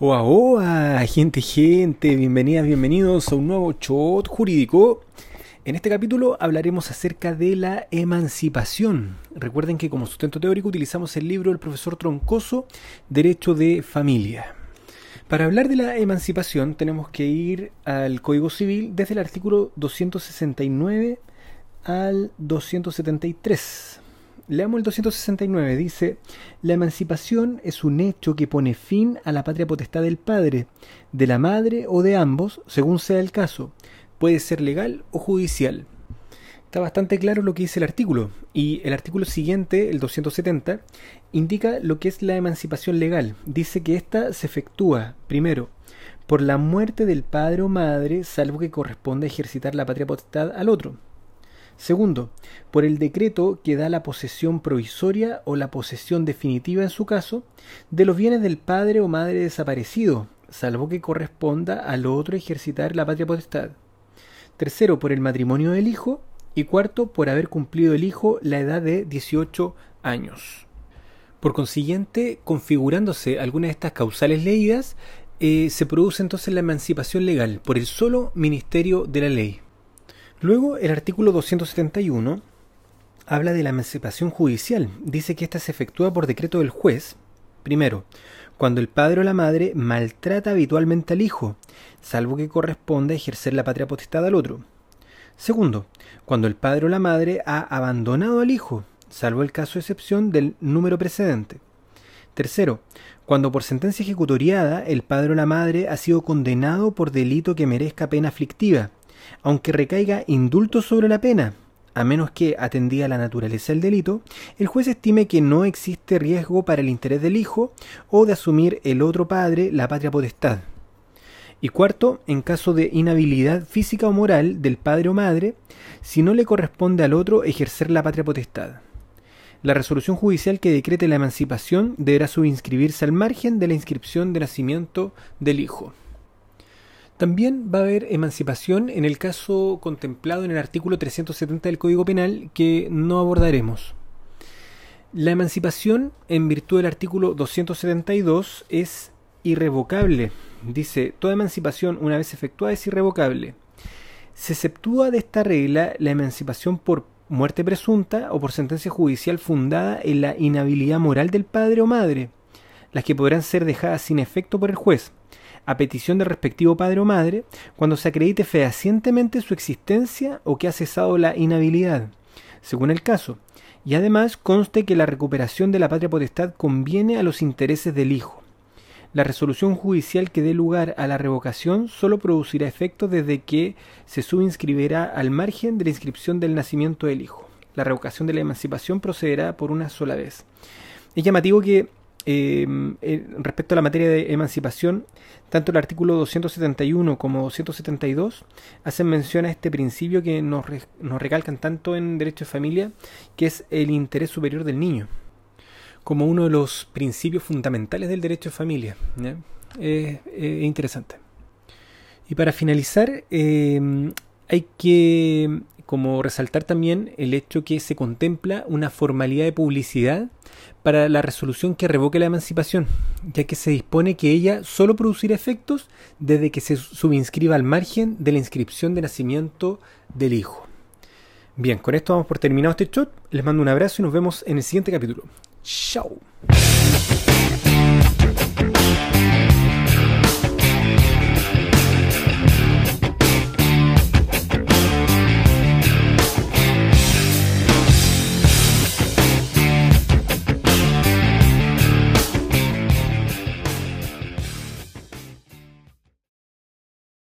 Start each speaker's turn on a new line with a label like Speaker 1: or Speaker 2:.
Speaker 1: Oa, oa, gente, gente, bienvenidas, bienvenidos a un nuevo shot jurídico. En este capítulo hablaremos acerca de la emancipación. Recuerden que como sustento teórico utilizamos el libro del profesor Troncoso, Derecho de Familia. Para hablar de la emancipación tenemos que ir al Código Civil desde el artículo 269 al 273. Leamos el 269. Dice, la emancipación es un hecho que pone fin a la patria potestad del padre, de la madre o de ambos, según sea el caso. Puede ser legal o judicial. Está bastante claro lo que dice el artículo. Y el artículo siguiente, el 270, indica lo que es la emancipación legal. Dice que ésta se efectúa, primero, por la muerte del padre o madre, salvo que corresponda ejercitar la patria potestad al otro. Segundo, por el decreto que da la posesión provisoria o la posesión definitiva en su caso de los bienes del padre o madre desaparecido, salvo que corresponda al otro ejercitar la patria potestad. Tercero, por el matrimonio del hijo. Y cuarto, por haber cumplido el hijo la edad de 18 años. Por consiguiente, configurándose algunas de estas causales leídas, eh, se produce entonces la emancipación legal por el solo ministerio de la ley. Luego, el artículo 271 habla de la emancipación judicial. Dice que ésta se efectúa por decreto del juez. Primero, cuando el padre o la madre maltrata habitualmente al hijo, salvo que corresponda ejercer la patria potestad al otro. Segundo, cuando el padre o la madre ha abandonado al hijo, salvo el caso de excepción del número precedente. Tercero, cuando por sentencia ejecutoriada el padre o la madre ha sido condenado por delito que merezca pena aflictiva, aunque recaiga indulto sobre la pena, a menos que, atendida la naturaleza del delito, el juez estime que no existe riesgo para el interés del hijo o de asumir el otro padre la patria potestad. Y cuarto, en caso de inhabilidad física o moral del padre o madre, si no le corresponde al otro ejercer la patria potestad. La resolución judicial que decrete la emancipación deberá subinscribirse al margen de la inscripción de nacimiento del hijo. También va a haber emancipación en el caso contemplado en el artículo 370 del Código Penal que no abordaremos. La emancipación, en virtud del artículo 272, es irrevocable. Dice, toda emancipación una vez efectuada es irrevocable. Se exceptúa de esta regla la emancipación por muerte presunta o por sentencia judicial fundada en la inhabilidad moral del padre o madre, las que podrán ser dejadas sin efecto por el juez a petición del respectivo padre o madre cuando se acredite fehacientemente su existencia o que ha cesado la inhabilidad, según el caso, y además conste que la recuperación de la patria potestad conviene a los intereses del hijo. La resolución judicial que dé lugar a la revocación solo producirá efecto desde que se subinscribirá al margen de la inscripción del nacimiento del hijo. La revocación de la emancipación procederá por una sola vez. Es llamativo que Em, eh, respecto a la materia de emancipación, tanto el artículo 271 como 272 hacen mención a este principio que nos, nos recalcan tanto en derecho de familia, que es el interés superior del niño, como uno de los principios fundamentales del derecho de familia. Es interesante. Y para finalizar, em, hay que como resaltar también el hecho que se contempla una formalidad de publicidad para la resolución que revoque la emancipación, ya que se dispone que ella solo producirá efectos desde que se subinscriba al margen de la inscripción de nacimiento del hijo. Bien, con esto vamos por terminado este shot. Les mando un abrazo y nos vemos en el siguiente capítulo. Chao.